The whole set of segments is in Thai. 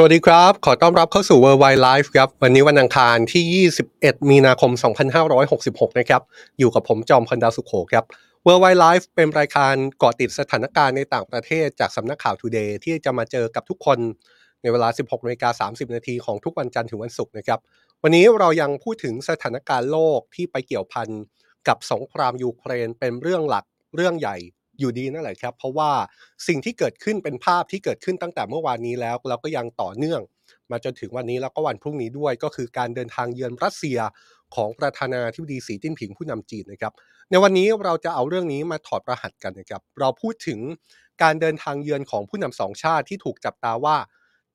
สวัสดีครับ ขอต้อนรับเข้าสู่ Worldwide Life ครับ วันนี้วันอังคารที่ 21 มีนาคม 2566 นะครับ อยู่กับผมจอมพันดาวสุขโขครับ Worldwide Life เป็นรายการเกาะติดสถานการณ์ในต่างประเทศจากสำนักข่าว Today ที่จะมาเจอกับทุกคนในเวลา 16นาฬิกา30 นาทีของทุกวันจันทร์ถึงวันศุกร์นะครับ วันนี้เรายังพูดถึงสถานการณ์โลกที่ไปเกี่ยวพันกับสงครามยูเครนเป็นเรื่องหลักเรื่องใหญ่ อยู่ดีนั่นแหละครับ เพราะว่าสิ่งที่เกิดขึ้นเป็นภาพที่เกิดขึ้นตั้งแต่เมื่อวานนี้แล้ว แล้วก็ยังต่อเนื่อง มาจนถึงวันนี้แล้วก็วันพรุ่งนี้ด้วย ก็คือการเดินทางเยือนรัสเซียของประธานาธิบดีสีจิ้นผิงผู้นำจีนนะครับ ในวันนี้เราจะเอาเรื่องนี้มาถอดรหัสกันนะครับ เราพูดถึงการเดินทางเยือนของผู้นำสองชาติที่ถูกจับตาว่า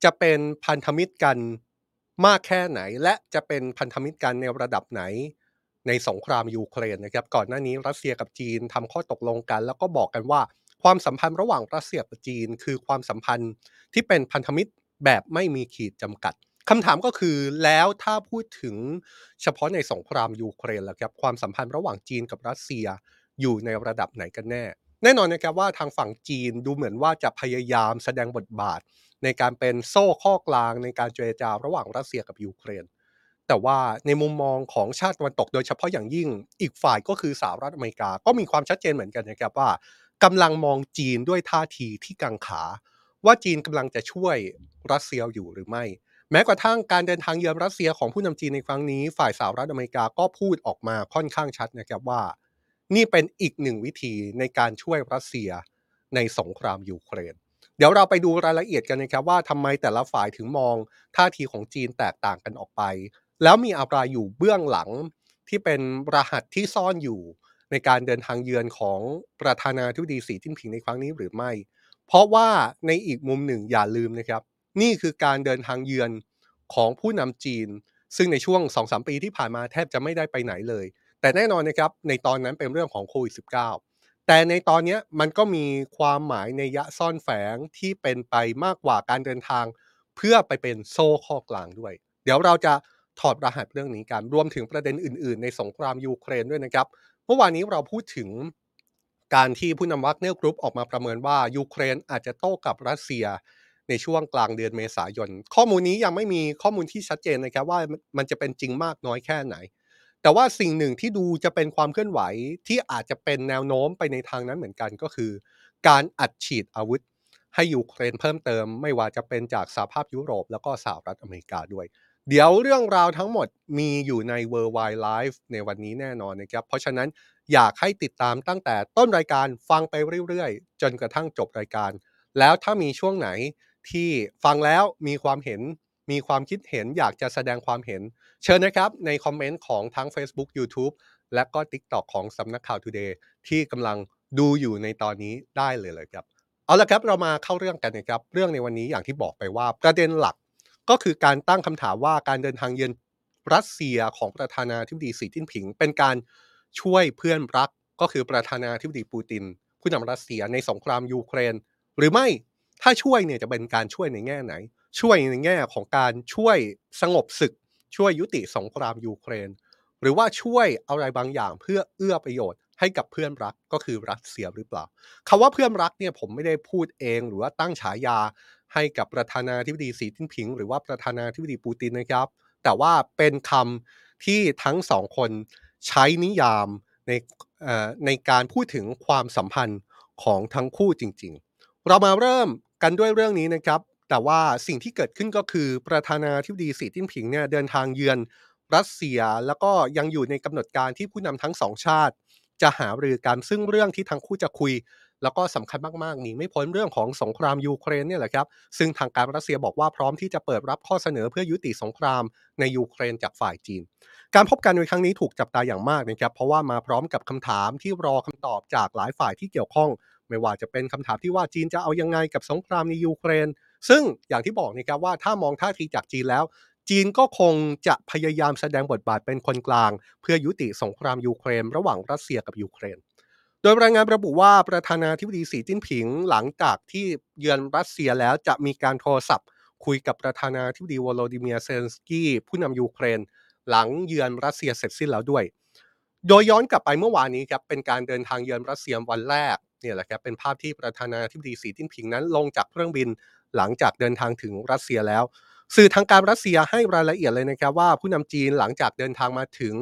จะเป็นพันธมิตรกันมากแค่ไหน และจะเป็นพันธมิตรกันในระดับไหน ในสงครามยูเครนนะครับก่อนหน้านี้รัสเซียกับจีนทำข้อตกลงกัน แล้วก็บอกกันว่าความสัมพันธ์ระหว่างรัสเซียกับจีน คือความสัมพันธ์ที่เป็นพันธมิตรแบบไม่มีขีดจำกัดคำถามก็คือแล้วถ้าพูดถึงเฉพาะในสงครามยูเครนแล้วครับความสัมพันธ์ระหว่างจีนกับรัสเซียอยู่ในระดับไหนกันแน่ แน่นอนนะครับว่าทางฝั่งจีนดูเหมือนว่าจะพยายามแสดงบทบาท ในการเป็นโซ่ข้อกลางในการเจรจาระหว่างรัสเซียกับยูเครน แต่ว่าในมุมมองของชาติตะวันตกโดยเฉพาะอย่างยิ่งอีกฝ่ายก็คือสหรัฐอเมริกา ก็มีความชัดเจนเหมือนกันนะครับว่ากำลังมองจีนด้วยท่าทีที่กังขา ว่าจีนกำลังจะช่วยรัสเซียอยู่หรือไม่ แม้กระทั่งการเดินทางเยือนรัสเซียของผู้นำจีนในครั้งนี้ ฝ่ายสหรัฐอเมริกาก็พูดออกมาค่อนข้างชัดนะครับว่า นี่เป็นอีกหนึ่งวิธีในการช่วยรัสเซียในสงครามยูเครนเดี๋ยวเราไปดูรายละเอียดกันนะครับว่าทำไมแต่ละฝ่ายถึงมองท่าทีของจีนแตกต่างกันออกไป แล้วมีอะไรอยู่เบื้องหลังที่เป็นรหัสที่ซ่อนอยู่ในการเดินทางเยือนของประธานาธิบดีสีจิ้นผิงในครั้งนี้หรือไม่ เพราะว่าในอีกมุมหนึ่งอย่าลืมนะครับ นี่คือการเดินทางเยือนของผู้นำจีน ซึ่งในช่วง 2-3 ปีที่ผ่านมาแทบจะไม่ได้ไปไหนเลย แต่แน่นอนนะครับในตอนนั้นเป็นเรื่องของโควิด -19 แต่ในตอนนี้มันก็มีความหมายในยะซ่อนแฝงที่เป็นไปมากกว่าการเดินทาง เพื่อไปเป็นโซ่ข้อกลางด้วย เดี๋ยวเราจะ ถอดรหัสเรื่องนี้กันรวมถึงประเด็นอื่น ๆ ในสงครามยูเครนด้วยนะครับ เมื่อวานนี้เราพูดถึงการที่ผู้นำวากเนอร์กรุ๊ปออกมาประเมินว่ายูเครนอาจจะโต้กลับรัสเซียในช่วงกลางเดือนเมษายน ข้อมูลนี้ยังไม่มีข้อมูลที่ชัดเจนนะครับว่ามันจะเป็นจริงมากน้อยแค่ไหน แต่ว่าสิ่งหนึ่งที่ดูจะเป็นความเคลื่อนไหวที่อาจจะเป็นแนวโน้มไปในทางนั้นเหมือนกันก็คือ การอัดฉีดอาวุธให้ยูเครนเพิ่มเติม ไม่ว่าจะเป็นจากสหภาพยุโรปแล้วก็สหรัฐอเมริกาด้วย เดี๋ยวเรื่องราวทั้งหมดมีอยู่ใน Worldwide Live ในวันนี้แน่นอนนะครับ เพราะฉะนั้นอยากให้ติดตามตั้งแต่ต้นรายการฟังไปเรื่อยๆ จนกระทั่งจบรายการ แล้วถ้ามีช่วงไหนที่ฟังแล้วมีความเห็นมีความคิดเห็นอยากจะแสดงความเห็น เชิญนะครับในคอมเมนต์ของทั้ง Facebook YouTube และก็ TikTok ของสำนักข่าว Today ที่กำลังดูอยู่ในตอนนี้ได้เลยเลยครับ เอาละครับเรามาเข้าเรื่องกันนะครับ เรื่องในวันนี้อย่างที่บอกไปว่าประเด็นหลัก ก็คือการตั้งคำถามว่าการเดินทางเยือนรัสเซียของประธานาธิบดีสีจิ้นผิง เป็นการช่วยเพื่อนรักก็คือประธานาธิบดีปูติน ผู้นำรัสเซียในสงครามยูเครน หรือไม่ถ้าช่วยเนี่ยจะเป็นการช่วยในแง่ไหน ช่วยในแง่ของการช่วยสงบศึก ช่วยยุติสงครามยูเครน หรือว่าช่วยอะไรบางอย่างเพื่อเอื้อประโยชน์ให้กับเพื่อนรักก็คือรัสเซียหรือเปล่าคาว่าเพื่อนรักเนี่ยผมไม่ได้พูดเองหรือว่าตั้งฉายา ให้กับประธานาธิบดีสีจิ้นผิง หรือว่าประธานาธิบดีปูตินนะครับ แต่ว่าเป็นคำที่ทั้งสองคนใช้นิยามในในการพูดถึงความสัมพันธ์ของทั้งคู่จริง ๆ เรามาเริ่มกันด้วยเรื่องนี้นะครับ แต่ว่าสิ่งที่เกิดขึ้นก็คือประธานาธิบดีสีจิ้นผิงเนี่ยเดินทางเยือนรัสเซียแล้วก็ยังอยู่ในกำหนดการที่ผู้นำทั้งสองชาติ จะหารือกันซึ่งเรื่องที่ทั้งคู่จะคุย แล้วก็สำคัญมากๆนี่ไม่พ้นเรื่องของสงครามยูเครนเนี่ยแหละครับ ซึ่งทางการรัสเซียบอกว่าพร้อมที่จะเปิดรับข้อเสนอเพื่อยุติสงครามในยูเครนจากฝ่ายจีน การพบกันในครั้งนี้ถูกจับตาอย่างมากนะครับ เพราะว่ามาพร้อมกับคำถามที่รอคำตอบจากหลายฝ่ายที่เกี่ยวข้อง ไม่ว่าจะเป็นคำถามที่ว่าจีนจะเอายังไงกับสงครามในยูเครน ซึ่งอย่างที่บอกนะครับว่าถ้ามองท่าทีจากจีนแล้วจีนก็คงจะพยายามแสดงบทบาทเป็นคนกลาง เพื่อยุติสงครามยูเครน ระหว่างรัสเซียกับยูเครน โดยรายงานระบุว่าประธานาธิบดีสีจิ้นผิงหลังจากที่เยือนรัสเซียแล้วจะมีการโทรศัพท์ คุยกับประธานาธิบดีวโลดิเมียเซเลนสกี้ผู้นำยูเครน หลังเยือนรัสเซียเสร็จสิ้นแล้วด้วย โดยย้อนกลับไปเมื่อวานนี้ครับเป็นการเดินทางเยือนรัสเซียวันแรกเนี่ยแหละครับเป็นภาพที่ประธานาธิบดีสีจิ้นผิงนั้นลงจากเครื่องบินหลังจากเดินทางถึงรัสเซียแล้ว สื่อทางการรัสเซียให้รายละเอียดเลยนะครับว่าผู้นำจีนหลังจากเดินทางมาถึง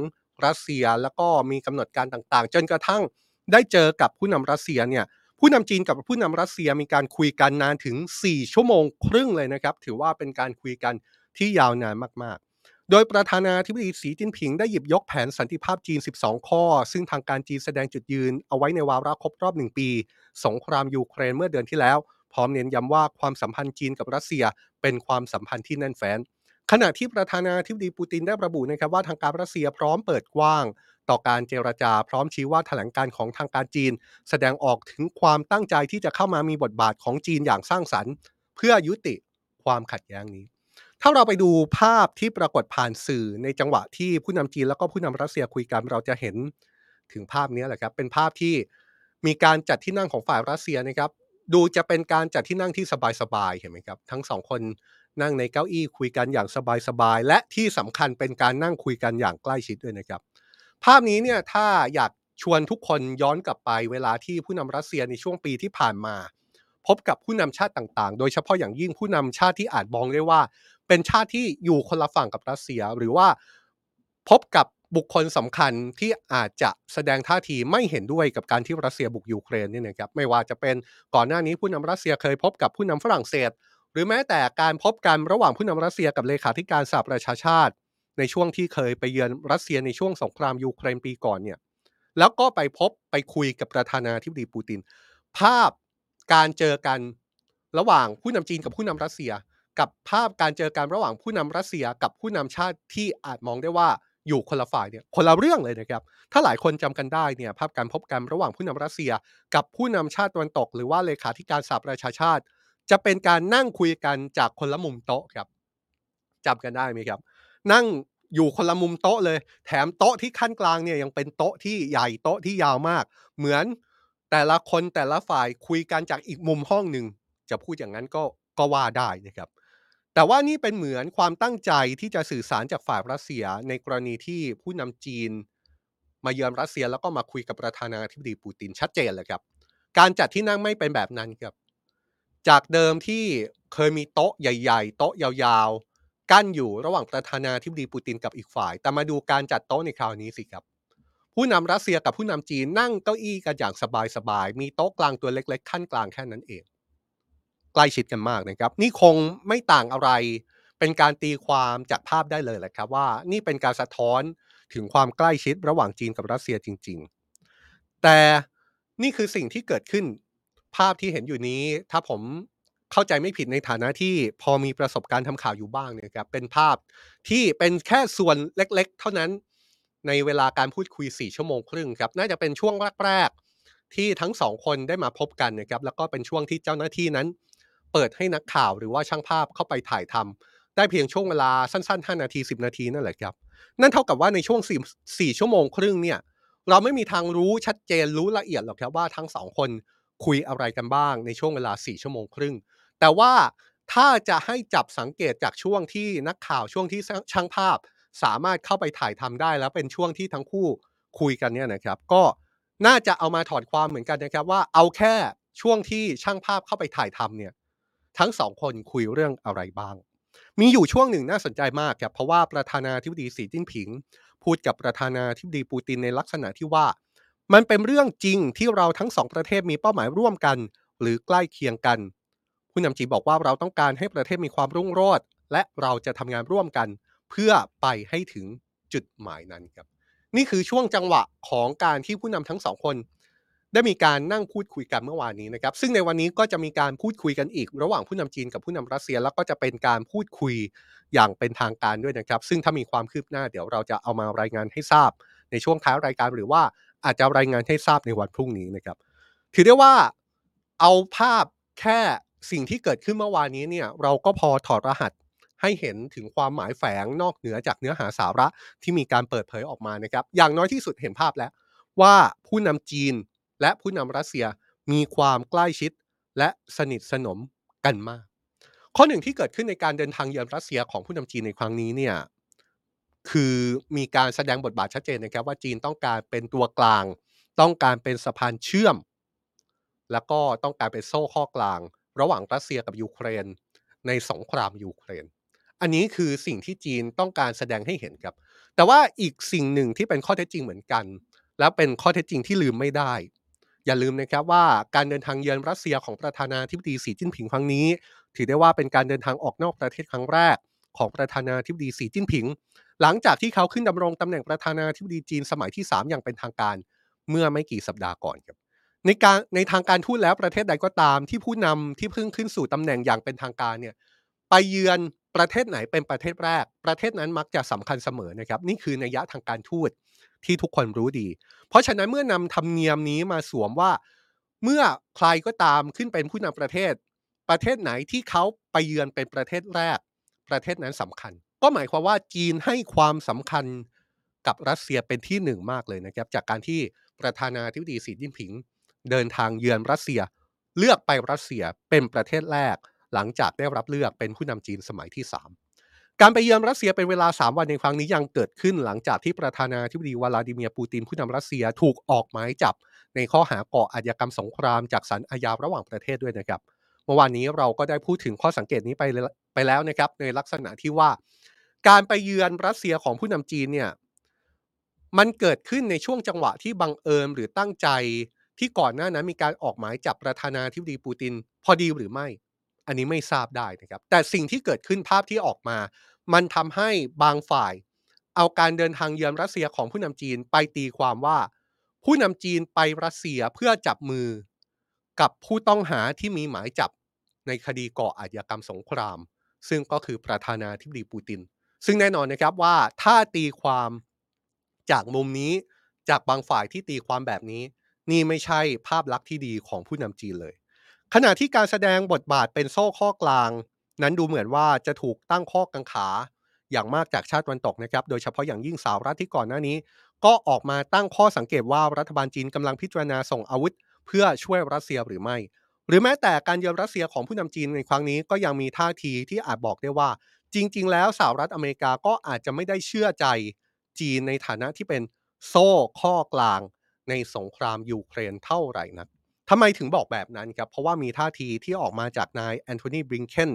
รัสเซีย แล้วก็มีกำหนดการต่างๆ จนกระทั่ง ได้เจอกับผู้นำรัสเซียเนี่ยผู้นำจีนกับผู้นำรัสเซียมีการคุยกันนานถึง 4 ชั่วโมงครึ่งเลยนะครับ ถือว่าเป็นการคุยกันที่ยาวนานมาก ๆ โดยประธานาธิบดีสีจิ้นผิงได้หยิบยกแผนสันติภาพจีน 12 ข้อ ซึ่งทางการจีนแสดงจุดยืน เอาไว้ในวาระครบรอบหนึ่งปี สงครามยูเครนเมื่อเดือนที่แล้ว พร้อมเน้นย้ำว่าความสัมพันธ์จีนกับรัสเซียเป็นความสัมพันธ์ที่แน่นแฟ้นขณะที่ประธานาธิบดีปูตินได้ระบุนะครับว่าทางการรัสเซียพร้อมเปิดกว้าง ต่อการเจรจาพร้อมชี้ว่าแถลงการของทางการจีน แสดงออกถึงความตั้งใจที่จะเข้ามามีบทบาทของจีนอย่างสร้างสรรค์ เพื่อยุติความขัดแย้งนี้ ถ้าเราไปดูภาพที่ปรากฏผ่านสื่อในจังหวะที่ผู้นำจีนแล้วก็ผู้นำรัสเซียคุยกันเราจะเห็นถึงภาพนี้แหละครับเป็นภาพที่มีการจัดที่นั่งของฝ่ายรัสเซียนะครับ ดูจะเป็นการจัดที่นั่งที่สบายๆเห็นไหมครับ ทั้งสองคนนั่งในเก้าอี้คุยกันอย่างสบายๆและที่สำคัญเป็นการนั่งคุยกันอย่างใกล้ชิดด้วยนะครับ ภาพนี้เนี่ยถ้าอยากชวนทุกคนย้อนกลับไปเวลาที่ผู้นำรัสเซียในช่วงปีที่ผ่านมา พบกับผู้นำชาติต่างๆ โดยเฉพาะอย่างยิ่งผู้นำชาติที่อาจมองได้ว่า เป็นชาติที่อยู่คนละฝั่งกับรัสเซีย หรือว่าพบกับบุคคลสำคัญที่อาจจะแสดงท่าทีไม่เห็นด้วยกับการที่รัสเซียบุกยูเครนนี่นะครับไม่ว่าจะเป็นก่อนหน้านี้ผู้นำรัสเซียเคยพบกับผู้นำฝรั่งเศส หรือแม้แต่การพบกันระหว่างผู้นำรัสเซียกับเลขาธิการสหประชาชาติ ในช่วงที่เคยไปเยือนรัสเซียในช่วงสงครามยูเครนปีก่อนเนี่ยแล้วก็ไปพบไปคุยกับประธานาธิบดีปูติน ภาพการเจอกันระหว่างผู้นำจีนกับผู้นำรัสเซีย กับภาพการเจอกันระหว่างผู้นำรัสเซียกับผู้นำชาติที่อาจมองได้ว่าอยู่คนละฝ่ายเนี่ยคนละเรื่องเลยนะครับ ถ้าหลายคนจำกันได้เนี่ยภาพการพบกันระหว่างผู้นำรัสเซีย กับผู้นำชาติตะวันตก หรือว่าเลขาธิการสหประชาชาติ จะเป็นการนั่งคุยกันจากคนละมุมโต๊ะครับจำกันได้ไหมครับ นั่งอยู่คนละมุมโต๊ะเลย แถมโต๊ะที่ขั้นกลางเนี่ยยังเป็นโต๊ะที่ใหญ่โต๊ะที่ยาวมาก เหมือนแต่ละคนแต่ละฝ่ายคุยกันจากอีกมุมห้องหนึ่งจะพูดอย่างนั้นก็ก็ว่าได้นะครับ แต่ว่านี่เป็นเหมือนความตั้งใจที่จะสื่อสารจากฝ่ายรัสเซียในกรณีที่ผู้นำจีน มาเยือนรัสเซียแล้วก็มาคุยกับประธานาธิบดีปูตินชัดเจนเลยครับ การจัดที่นั่งไม่เป็นแบบนั้นครับ จากเดิมที่เคยมีโต๊ะใหญ่ ๆ โต๊ะยาวๆ กั้นอยู่ระหว่างประธานาธิบดีปูตินกับอีกฝ่าย แต่มาดูการจัดโต๊ะในคราวนี้สิครับ ผู้นำรัสเซียกับผู้นำจีนนั่งเก้าอี้กันอย่างสบายๆ มีโต๊ะกลางตัวเล็ก ๆ ขั้นกลางแค่นั้นเอง ใกล้ชิดกันมากนะครับ นี่คงไม่ต่างอะไร เป็นการตีความจากภาพได้เลยแหละครับว่า นี่เป็นการสะท้อนถึงความใกล้ชิดระหว่างจีนกับรัสเซียจริง ๆ แต่นี่คือสิ่งที่เกิดขึ้นภาพที่เห็นอยู่นี้ถ้าผม เข้าใจไม่ผิดในฐานะที่พอมีประสบการณ์ทำข่าวอยู่บ้างเนี่ยครับเป็นภาพที่เป็นแค่ส่วนเล็กๆ เท่านั้นในเวลาการพูดคุย 4 ชั่วโมงครึ่งครับน่าจะเป็นช่วงแรกๆที่ทั้งสองคนได้มาพบกันนะครับแล้วก็เป็นช่วงที่เจ้าหน้าที่นั้น เปิดให้นักข่าวหรือว่าช่างภาพเข้าไปถ่ายทำได้เพียงช่วงเวลาสั้นๆ 5 นาที 10 นาทีนั่นแหละครับนั่นเท่ากับว่าในช่วง4 4ชั่วโมงครึ่งเนี่ยเราไม่มีทางรู้ชัดเจนรู้ละเอียดหรอกครับว่าทั้งสองคนคุยอะไรกันบ้างในช่วงเวลา 4 ชั่วโมงครึ่ง แต่ว่าถ้าจะให้จับสังเกตจากช่วงที่นักข่าวช่วงที่ช่างภาพ สามารถเข้าไปถ่ายทำได้ แล้วเป็นช่วงที่ทั้งคู่คุยกันเนี่ยนะครับ ก็น่าจะเอามาถอดความเหมือนกันนะครับ ว่าเอาแค่ช่วงที่ช่างภาพเข้าไปถ่ายทำเนี่ย ทั้งสองคนคุยเรื่องอะไรบ้าง มีอยู่ช่วงหนึ่งน่าสนใจมากครับเพราะว่าประธานาธิบดีสีจิ้นผิง พูดกับประธานาธิบดีปูตินในลักษณะที่ว่า มันเป็นเรื่องจริงที่เราทั้งสองประเทศมีเป้าหมายร่วมกัน หรือใกล้เคียงกัน ผู้นำจีนบอกว่าเราต้องการให้ประเทศมีความรุ่งโรจน์และเราจะทำงานร่วมกัน เพื่อไปให้ถึงจุดหมายนั้นครับ นี่คือช่วงจังหวะของการที่ผู้นำทั้งสองคน ได้มีการนั่งพูดคุยกันเมื่อวานนี้นะครับ ซึ่งในวันนี้ก็จะมีการพูดคุยกันอีก ระหว่างผู้นำจีนกับผู้นำรัสเซีย แล้วก็จะเป็นการพูดคุยอย่างเป็นทางการด้วยนะครับ ซึ่งถ้ามีความคืบหน้าเดี๋ยวเราจะเอามารายงานให้ทราบ ในช่วงท้ายรายการหรือว่าอาจจะรายงานให้ทราบในวันพรุ่งนี้นะครับ ถือได้ว่าเอาภาพแค่ สิ่งที่เกิดขึ้นเมื่อวานนี้เนี่ยเราก็พอถอดรหัสให้เห็นถึงความหมายแฝงนอกเหนือจากเนื้อหาสาระที่มีการเปิดเผยออกมานะครับ อย่างน้อยที่สุดเห็นภาพแล้ว ว่าผู้นำจีนและผู้นำรัสเซียมีความใกล้ชิดและสนิทสนมกันมาก ข้อหนึ่งที่เกิดขึ้นในการเดินทางเยือนรัสเซียของผู้นำจีนในครั้งนี้เนี่ยคือมีการแสดงบทบาทชัดเจนนะครับว่าจีนต้องการเป็นตัวกลาง ต้องการเป็นสะพานเชื่อม แล้วก็ต้องการเป็นโซ่ข้อกลาง ระหว่างรัสเซียกับยูเครน ในสงครามยูเครน อันนี้คือสิ่งที่จีนต้องการแสดงให้เห็นครับ แต่ว่าอีกสิ่งหนึ่งที่เป็นข้อเท็จจริงเหมือนกัน แล้วเป็นข้อเท็จจริงที่ลืมไม่ได้ อย่าลืมนะครับว่าการเดินทางเยือนรัสเซียของประธานาธิบดีสีจิ้นผิงครั้งนี้ ถือได้ว่าเป็นการเดินทางออกนอกประเทศครั้งแรก ของประธานาธิบดีสีจิ้นผิง หลังจากที่เขาขึ้นดำรงตำแหน่งประธานาธิบดีจีนสมัยที่ 3 อย่างเป็นทางการ เมื่อไม่กี่สัปดาห์ก่อนครับ ในการในทางการทูตแล้วประเทศใดก็ตามที่ผู้นำที่เพิ่งขึ้นสู่ตำแหน่งอย่างเป็นทางการเนี่ยไปเยือนประเทศไหนเป็นประเทศแรก ประเทศนั้นมักจะสำคัญเสมอนะครับ นี่คือนัยยะทางการทูตที่ทุกคนรู้ดี เพราะฉะนั้นเมื่อนำธรรมเนียมนี้มาสวมว่า เมื่อใครก็ตามขึ้นเป็นผู้นำประเทศ ประเทศไหนที่เขาไปเยือนเป็นประเทศแรก ประเทศนั้นสำคัญ ก็หมายความว่าจีนให้ความสำคัญกับรัสเซียเป็นที่หนึ่งมากเลยนะครับ จากการที่ประธานาธิบดีสีจิ้นผิง เดินทางเยือนรัสเซีย เลือกไปรัสเซียเป็นประเทศแรก หลังจากได้รับเลือกเป็นผู้นำจีนสมัยที่ 3 การไปเยือนรัสเซียเป็นเวลา 3 วันในครั้งนี้ยังเกิดขึ้นหลังจากที่ประธานาธิบดีวลาดิเมียร์ปูตินผู้นำรัสเซียถูกออกหมายจับ ในข้อหาก่ออาชญากรรมสงครามจากศาลอาญาระหว่างประเทศด้วยนะครับเมื่อวานนี้เราก็ได้พูดถึงข้อสังเกตนี้ไปไปแล้วนะครับ ในลักษณะที่ว่า การไปเยือนรัสเซียของผู้นำจีนเนี่ยมันเกิดขึ้นในช่วงจังหวะที่บังเอิญหรือตั้งใจ ที่ก่อนหน้านั้นมีการออกหมายจับประธานาธิบดีปูติน พอดีหรือไม่ อันนี้ไม่ทราบได้นะครับ แต่สิ่งที่เกิดขึ้นภาพที่ออกมา มันทำให้บางฝ่าย เอาการเดินทางเยือนรัสเซียของผู้นำจีนไปตีความว่า ผู้นำจีนไปรัสเซียเพื่อจับมือ กับผู้ต้องหาที่มีหมายจับในคดีก่ออาชญากรรมสงคราม ซึ่งก็คือประธานาธิบดีปูติน ซึ่งแน่นอนนะครับว่าถ้าตีความจากมุมนี้จากบางฝ่ายที่ตีความแบบนี้ นี่ไม่ใช่ภาพลักษณ์ที่ดีของผู้นำจีนเลย ขณะที่การแสดงบทบาทเป็นโซ่ข้อกลาง นั้นดูเหมือนว่าจะถูกตั้งข้อกังขา อย่างมากจากชาติตะวันตกนะครับ โดยเฉพาะอย่างยิ่งสาวรัฐที่ก่อนหน้านี้ ก็ออกมาตั้งข้อสังเกตว่ารัฐบาลจีนกำลังพิจารณาส่งอาวุธ เพื่อช่วยรัสเซียหรือไม่ หรือแม้แต่การเยือนรัสเซียของผู้นำจีนในครั้งนี้ก็ยังมีท่าทีที่อาจบอกได้ว่า จริง ๆ แล้วสหรัฐอเมริกาก็อาจจะไม่ได้เชื่อใจจีนในฐานะที่เป็นโซ่ข้อกลาง ในสงครามยูเครนเท่าไหร่นักทำไมถึงบอกแบบนั้นครับ เพราะว่ามีท่าทีที่ออกมาจากนายแอนโทนีบริงเคน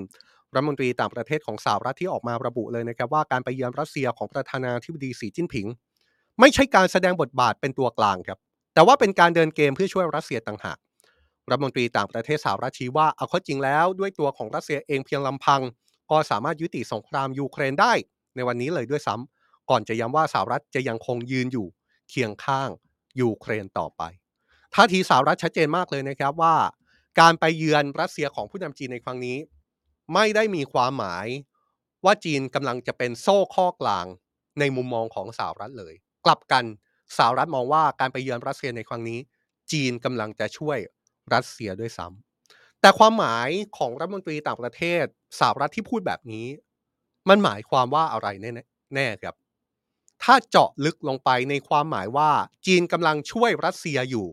รัฐมนตรีต่างประเทศของสหรัฐที่ออกมาระบุเลยนะครับว่าการไปเยือนรัสเซียของประธานาธิบดีสีจิ้นผิง ไม่ใช่การแสดงบทบาทเป็นตัวกลางครับ แต่ว่าเป็นการเดินเกมเพื่อช่วยรัสเซียต่างหากรัฐมนตรีต่างประเทศสหรัฐชี้ว่าเอาข้อจริงแล้วด้วยตัวของรัสเซียเองเพียงลำพัง ก็สามารถยุติสงครามยูเครนได้ ในวันนี้เลยด้วยซ้ำก่อนจะย้ำว่าสหรัฐจะยังคงยืนอยู่เคียงข้าง ยูเครนต่อไปท่าทีสหรัฐชัดเจนมากเลยนะครับว่า การไปเยือนรัสเซียของผู้นำจีนในครั้งนี้ ไม่ได้มีความหมายว่าจีนกำลังจะเป็นโซ่ข้อกลางในมุมมองของสหรัฐเลย กลับกันสหรัฐมองว่าการไปเยือนรัสเซียในครั้งนี้ จีนกำลังจะช่วยรัสเซียด้วยซ้ำแต่ความหมายของรัฐมนตรีต่างประเทศสหรัฐที่พูดแบบนี้ มันหมายความว่าอะไรแน่แน่ครับ ถ้าเจาะลึกลงไปในความหมายว่าจีนกำลังช่วยรัสเซียอยู่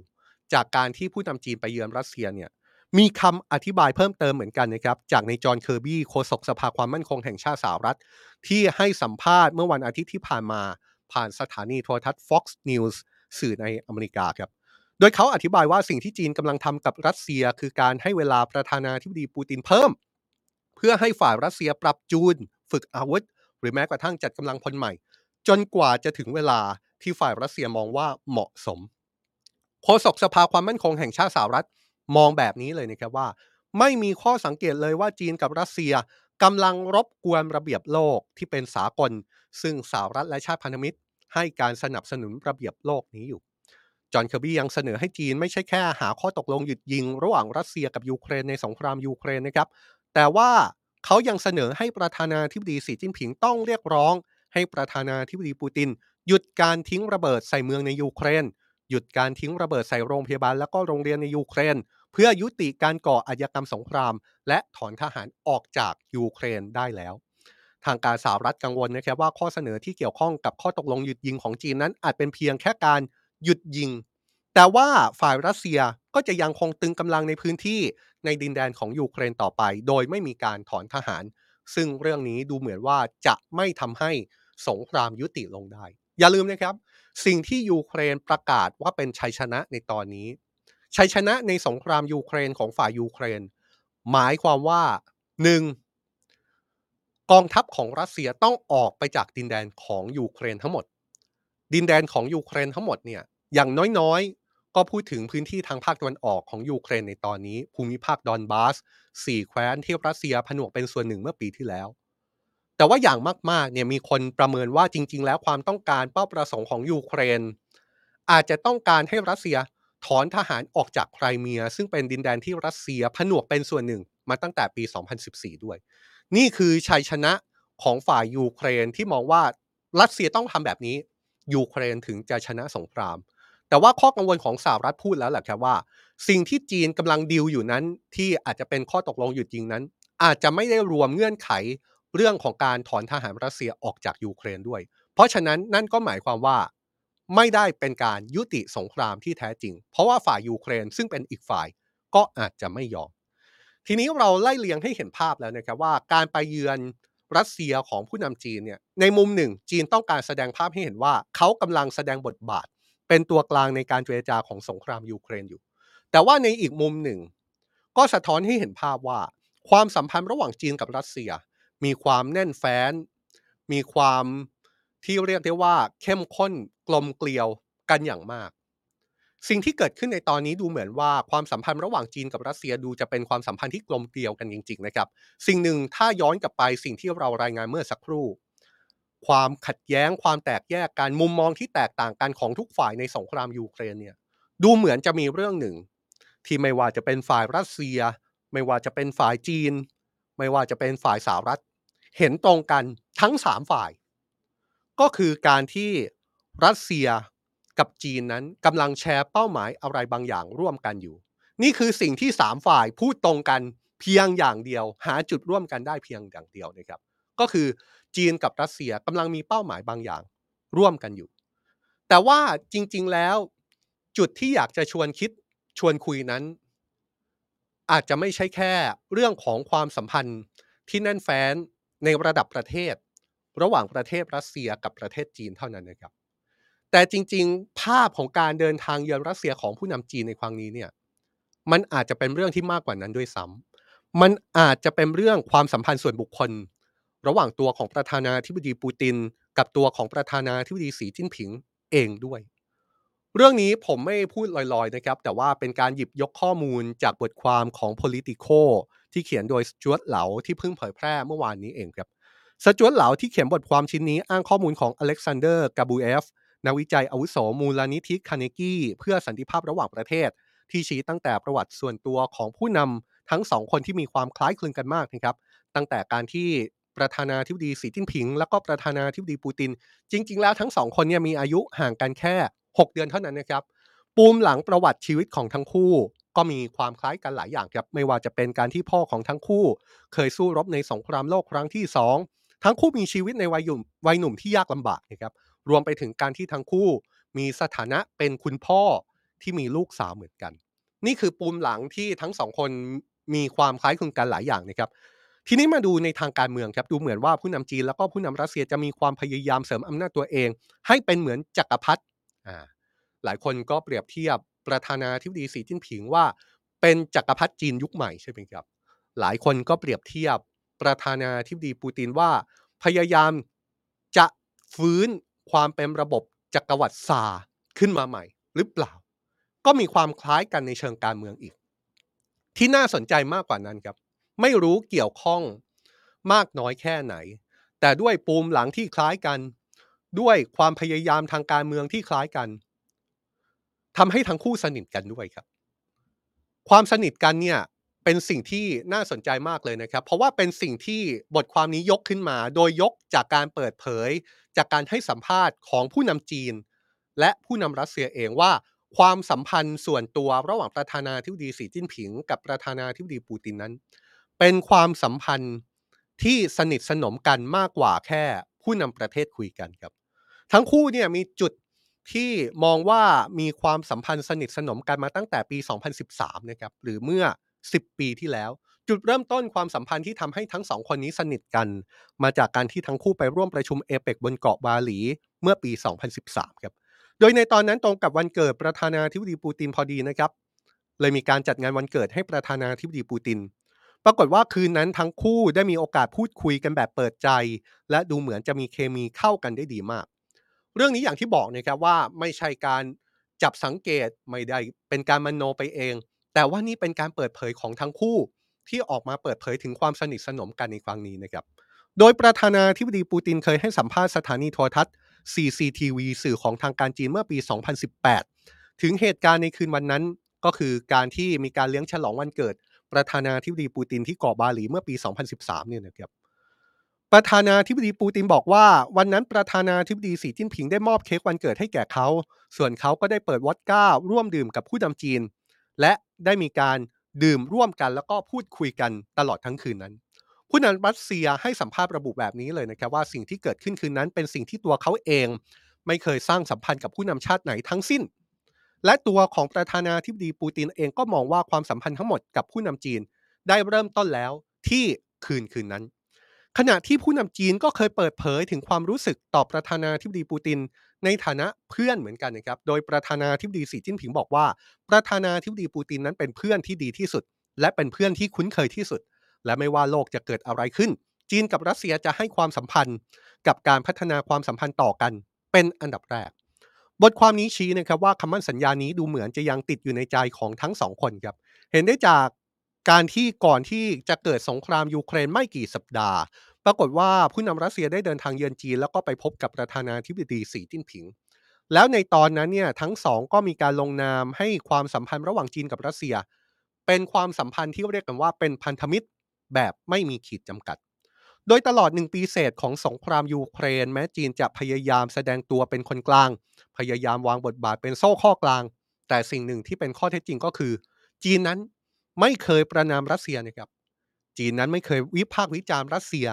จากการที่ผู้นำจีนไปเยือนรัสเซียเนี่ยมีคำอธิบายเพิ่มเติมเหมือนกันนะครับ จากนายจอห์นเคอร์บี้โฆษกสภาความมั่นคงแห่งชาติสหรัฐ ที่ให้สัมภาษณ์เมื่อวันอาทิตย์ที่ผ่านมา ผ่านสถานีโทรทัศน์ Fox News สื่อในอเมริกาครับ โดยเขาอธิบายว่าสิ่งที่จีนกำลังทำกับรัสเซีย คือการให้เวลาประธานาธิบดีปูตินเพิ่ม เพื่อให้ฝ่ายรัสเซียปรับจูน ฝึกอาวุธ หรือแม้กระทั่งจัดกำลังพลใหม่ จนกว่าจะถึงเวลาที่ฝ่ายรัสเซียมองว่าเหมาะสมโฆษกสภาความมั่นคงแห่งชาติสหรัฐมองแบบนี้เลยนะครับว่า มันมีข้อสังเกตเลยว่าจีนกับรัสเซียกำลังรบกวนระเบียบโลกที่เป็นสากล ซึ่งสหรัฐและชาติพันธมิตร ให้การสนับสนุนระเบียบโลกนี้อยู่จอห์นเคอร์บี้ยังเสนอให้จีนไม่ใช่แค่หาข้อตกลงหยุดยิง ระหว่างรัสเซียกับยูเครนในสงครามยูเครนนะครับ แต่ว่าเขายังเสนอให้ประธานาธิบดีสีจิ้นผิงต้องเรียกร้อง ให้ประธานาธิบดีปูติน หยุดการทิ้งระเบิดใส่เมืองในยูเครน หยุดการทิ้งระเบิดใส่โรงพยาบาลแล้วก็โรงเรียนในยูเครน เพื่อยุติการก่ออาชญากรรมสงคราม และถอนทหารออกจากยูเครนได้แล้ว ทางการสหรัฐกังวลนะครับว่าข้อเสนอที่เกี่ยวข้องกับข้อตกลงหยุดยิงของจีนนั้น อาจเป็นเพียงแค่การหยุดยิง แต่ว่าฝ่ายรัสเซียก็จะยังคงตรึงกำลังในพื้นที่ในดินแดนของยูเครนต่อไป โดยไม่มีการถอนทหาร ซึ่งเรื่องนี้ดูเหมือนว่าจะไม่ทำให้ สงครามยุติลงได้ อย่าลืมนะครับ สิ่งที่ยูเครนประกาศว่าเป็นชัยชนะในตอนนี้ ชัยชนะในสงครามยูเครนของฝ่ายยูเครน หมายความว่า 1. กองทัพของรัสเซียต้องออกไปจากดินแดนของยูเครนทั้งหมด ดินแดนของยูเครนทั้งหมดเนี่ยอย่างน้อยๆ ก็พูดถึงพื้นที่ทางภาคตะวันออกของยูเครนในตอนนี้ ภูมิภาคดอนบาสสี่แคว้นที่รัสเซียผนวกเป็นส่วนหนึ่งเมื่อปีที่แล้ว แต่ว่าอย่างมากๆเนี่ยมีคนประเมินว่าจริง ๆ แล้วความต้องการเป้าประสงค์ของยูเครน อาจจะต้องการให้รัสเซียถอนทหารออกจากไครเมีย ซึ่งเป็นดินแดนที่รัสเซียผนวกเป็นส่วนหนึ่งมาตั้งแต่ปี 2014 ด้วย นี่คือชัยชนะของฝ่ายยูเครนที่มองว่ารัสเซียต้องทำแบบนี้ยูเครนถึงจะชนะสงคราม แต่ว่าข้อกังวลของสหรัฐพูดแล้วแหละครับว่า สิ่งที่จีนกำลังดีลอยู่นั้นที่อาจจะเป็นข้อตกลงหยุดยิงนั้น อาจจะไม่ได้รวมเงื่อนไข เรื่องของการถอนทหารรัสเซียออกจากยูเครนด้วย เพราะฉะนั้นนั่นก็หมายความว่าไม่ได้เป็นการยุติสงครามที่แท้จริง เพราะว่าฝ่ายยูเครนซึ่งเป็นอีกฝ่ายก็อาจจะไม่ยอม ทีนี้เราไล่เลียงให้เห็นภาพแล้วนะครับว่าการไปเยือนรัสเซียของผู้นำจีนเนี่ยในมุมหนึ่ง จีนต้องการแสดงภาพให้เห็นว่าเขากำลังแสดงบทบาท เป็นตัวกลางในการเจรจาของสงครามยูเครนอยู่ แต่ว่าในอีกมุมหนึ่ง ก็สะท้อนให้เห็นภาพว่า ความสัมพันธ์ระหว่างจีนกับรัสเซีย มีความแน่นแฟ้น มีความที่เรียกได้ว่าเข้มข้นกลมเกลียวกันอย่างมาก สิ่งที่เกิดขึ้นในตอนนี้ดูเหมือนว่าความสัมพันธ์ระหว่างจีนกับรัสเซียดูจะเป็นความสัมพันธ์ที่กลมเกลียวกันจริง ๆ นะครับ สิ่งหนึ่งถ้าย้อนกลับไปสิ่งที่เรารายงานเมื่อสักครู่ ความขัดแย้งความแตกแยกการมุมมองที่แตกต่างกันของทุกฝ่ายในสงครามยูเครนเนี่ยดูเหมือนจะมีเรื่องหนึ่ง ที่ไม่ว่าจะเป็นฝ่ายรัสเซีย ไม่ว่าจะเป็นฝ่ายจีน ไม่ว่าจะเป็นฝ่ายสหรัฐ เห็นตรงกันทั้งสามฝ่าย ก็คือการที่รัสเซียกับจีนนั้นกำลังแชร์เป้าหมายอะไรบางอย่างร่วมกันอยู่ นี่คือสิ่งที่สามฝ่ายพูดตรงกันเพียงอย่างเดียว หาจุดร่วมกันได้เพียงอย่างเดียวนะครับ ก็คือจีนกับรัสเซียกำลังมีเป้าหมายบางอย่างร่วมกันอยู่ แต่ว่าจริง ๆแล้วจุดที่อยากจะชวนคิดชวนคุยนั้น อาจจะไม่ใช่แค่เรื่องของความสัมพันธ์ที่แน่นแฟ้น ในระดับประเทศ ระหว่างประเทศรัสเซียกับประเทศจีนเท่านั้นนะครับ แต่จริง ๆ ภาพของการเดินทางเยือนรัสเซียของผู้นำจีนในครั้งนี้เนี่ยมันอาจจะเป็นเรื่องที่มากกว่านั้นด้วยซ้ำมันอาจจะเป็นเรื่องความสัมพันธ์ส่วนบุคคล ระหว่างตัวของประธานาธิบดีปูติน กับตัวของประธานาธิบดีสีจิ้นผิงเองด้วย เรื่องนี้ผมไม่พูดลอยๆนะครับ แต่ว่าเป็นการหยิบยกข้อมูลจากบทความของ Politico ที่เขียนโดยสจวตเหลาที่เพิ่งเผยแพร่เมื่อวานนี้เองครับสจวตเหลาที่เขียนบทความชิ้นนี้อ้างข้อมูลของอเล็กซานเดอร์กาบูเอฟนักวิจัยอาวุโสมูลนิธิคาร์เนกี้เพื่อสันติภาพระหว่างประเทศ ที่ชี้ตั้งแต่ประวัติส่วนตัวของผู้นำทั้งสองคนที่มีความคล้ายคลึงกันมากนะครับ ตั้งแต่การที่ประธานาธิบดีสีจิ้นผิง แล้วก็ประธานาธิบดีปูติน จริง ๆ แล้วทั้งสองคนเนี่ยมีอายุห่างกันแค่ 6 เดือนเท่านั้นนะครับ ปูมหลังประวัติชีวิตของทั้งคู่ ก็มีความคล้ายกันหลายอย่างครับไม่ว่าจะเป็นการที่พ่อของทั้งคู่ เคยสู้รบในสงครามโลกครั้งที่ 2 ทั้งคู่มีชีวิตในวัยหนุ่มวัยหนุ่มที่ยากลำบากนะครับรวมไปถึงการที่ทั้งคู่ มีสถานะเป็นคุณพ่อที่มีลูกสาวเหมือนกัน นี่คือปูมหลังที่ทั้งสองคนมีความคล้ายคลึงกันหลายอย่างนะครับทีนี้มาดูในทางการเมืองครับดูเหมือนว่าผู้นำจีนแล้วก็ผู้นำรัสเซียจะมีความพยายามเสริมอำนาจตัวเอง ให้เป็นเหมือนจักรพรรดิอ่าหลายคนก็เปรียบเทียบ ประธานาธิบดีสีจิ้นผิงว่าเป็นจักรพรรดิจีนยุคใหม่ใช่ไหมครับ หลายคนก็เปรียบเทียบประธานาธิบดีปูตินว่า พยายามจะฟื้นความเป็นระบบจักรวรรดิซาร์ขึ้นมาใหม่ หรือเปล่า ก็มีความคล้ายกันในเชิงการเมืองอีก ที่น่าสนใจมากกว่านั้นครับ ไม่รู้เกี่ยวข้องมากน้อยแค่ไหน แต่ด้วยปูมหลังที่คล้ายกัน ด้วยความพยายามทางการเมืองที่คล้ายกัน ทำให้ทั้งคู่สนิทกันด้วยครับ ความสนิทกันเนี่ยเป็นสิ่งที่น่าสนใจมากเลยนะครับ เพราะว่าเป็นสิ่งที่บทความนี้ยกขึ้นมา โดยยกจากการเปิดเผย จากการให้สัมภาษณ์ของผู้นำจีน และผู้นำรัสเซียเองว่า ความสัมพันธ์ส่วนตัวระหว่างประธานาธิบดีสีจิ้นผิง กับประธานาธิบดีปูตินนั้น เป็นความสัมพันธ์ที่สนิทสนมกันมากกว่าแค่ผู้นำประเทศคุยกันครับ ทั้งคู่เนี่ยมีจุด ที่มองว่ามีความสัมพันธ์สนิทสนมกันมาตั้งแต่ปี 2013 นะครับหรือเมื่อ 10 ปีที่แล้ว จุดเริ่มต้นความสัมพันธ์ที่ทำให้ทั้งสองคนนี้สนิทกัน มาจากการที่ทั้งคู่ไปร่วมประชุมเอเปกบนเกาะบาหลีเมื่อปี 2013 ครับโดยในตอนนั้นตรงกับวันเกิดประธานาธิบดีปูตินพอดีนะครับ เลยมีการจัดงานวันเกิดให้ประธานาธิบดีปูติน ปรากฏว่าคืนนั้นทั้งคู่ได้มีโอกาสพูดคุยกันแบบเปิดใจ และดูเหมือนจะมีเคมีเข้ากันได้ดีมาก เรื่องนี้อย่างที่บอกนะครับว่าไม่ใช่การจับสังเกตไม่ได้เป็นการมโนไปเอง แต่ว่านี่เป็นการเปิดเผยของทั้งคู่ที่ออกมาเปิดเผยถึงความสนิทสนมกันในครั้งนี้นะครับ โดยประธานาธิบดีปูตินเคยให้สัมภาษณ์สถานีโทรทัศน์ CCTV สื่อของทางการจีนเมื่อปี 2018 ถึงเหตุการณ์ในคืนวันนั้น ก็คือการที่มีการเลี้ยงฉลองวันเกิด ประธานาธิบดีปูตินที่เกาะบาหลีเมื่อปี 2013 เนี่ยนะครับ ประธานาธิบดีปูตินบอกว่า วันนั้นประธานาธิบดีสีจิ้นผิงได้มอบเค้กวันเกิดให้แก่เขา ส่วนเขาก็ได้เปิดวอดก้าร่วมดื่มกับผู้นำจีน และได้มีการดื่มร่วมกันแล้วก็พูดคุยกันตลอดทั้งคืนนั้น ผู้นำรัสเซียให้สัมภาษณ์ระบุแบบนี้เลยนะครับว่าสิ่งที่เกิดขึ้นคืนนั้น เป็นสิ่งที่ตัวเขาเอง ไม่เคยสร้างสัมพันธ์กับผู้นำชาติไหนทั้งสิ้น และตัวของประธานาธิบดีปูตินเองก็มองว่าความสัมพันธ์ทั้งหมดกับผู้นำจีน ได้เริ่มต้นแล้วที่คืนคืนนั้น ขณะที่ผู้นำจีนก็เคยเปิดเผยถึงความรู้สึกต่อประธานาธิบดีปูติน ในฐานะเพื่อนเหมือนกันนะครับ โดยประธานาธิบดีสีจิ้นผิงบอกว่า ประธานาธิบดีปูตินนั้นเป็นเพื่อนที่ดีที่สุด และเป็นเพื่อนที่คุ้นเคยที่สุด และไม่ว่าโลกจะเกิดอะไรขึ้น จีนกับรัสเซียจะให้ความสัมพันธ์ กับการพัฒนาความสัมพันธ์ต่อกัน เป็นอันดับแรก บทความนี้ชี้นะครับว่าคำมั่นสัญญานี้ดูเหมือนจะยังติดอยู่ในใจของทั้งสองคนครับเห็นได้จาก การที่ก่อนที่จะเกิดสงครามยูเครนไม่กี่สัปดาห์ ปรากฏว่าผู้นำรัสเซียได้เดินทางเยือนจีน แล้วก็ไปพบกับประธานาธิบดีสีจิ้นผิง แล้วในตอนนั้นเนี่ยทั้งสองก็มีการลงนามให้ความสัมพันธ์ระหว่างจีนกับรัสเซีย เป็นความสัมพันธ์ที่เรียกกันว่าเป็นพันธมิตรแบบไม่มีขีดจำกัด โดยตลอดหนึ่งปีเศษของสงครามยูเครน แม้จีนจะพยายามแสดงตัวเป็นคนกลาง พยายามวางบทบาทเป็นโซ่ข้อกลาง แต่สิ่งหนึ่งที่เป็นข้อเท็จจริงก็คือ จีนนั้น ไม่เคยประนามรัสเซียนะครับ จีนนั้นไม่เคยวิพากษ์วิจารณ์รัสเซีย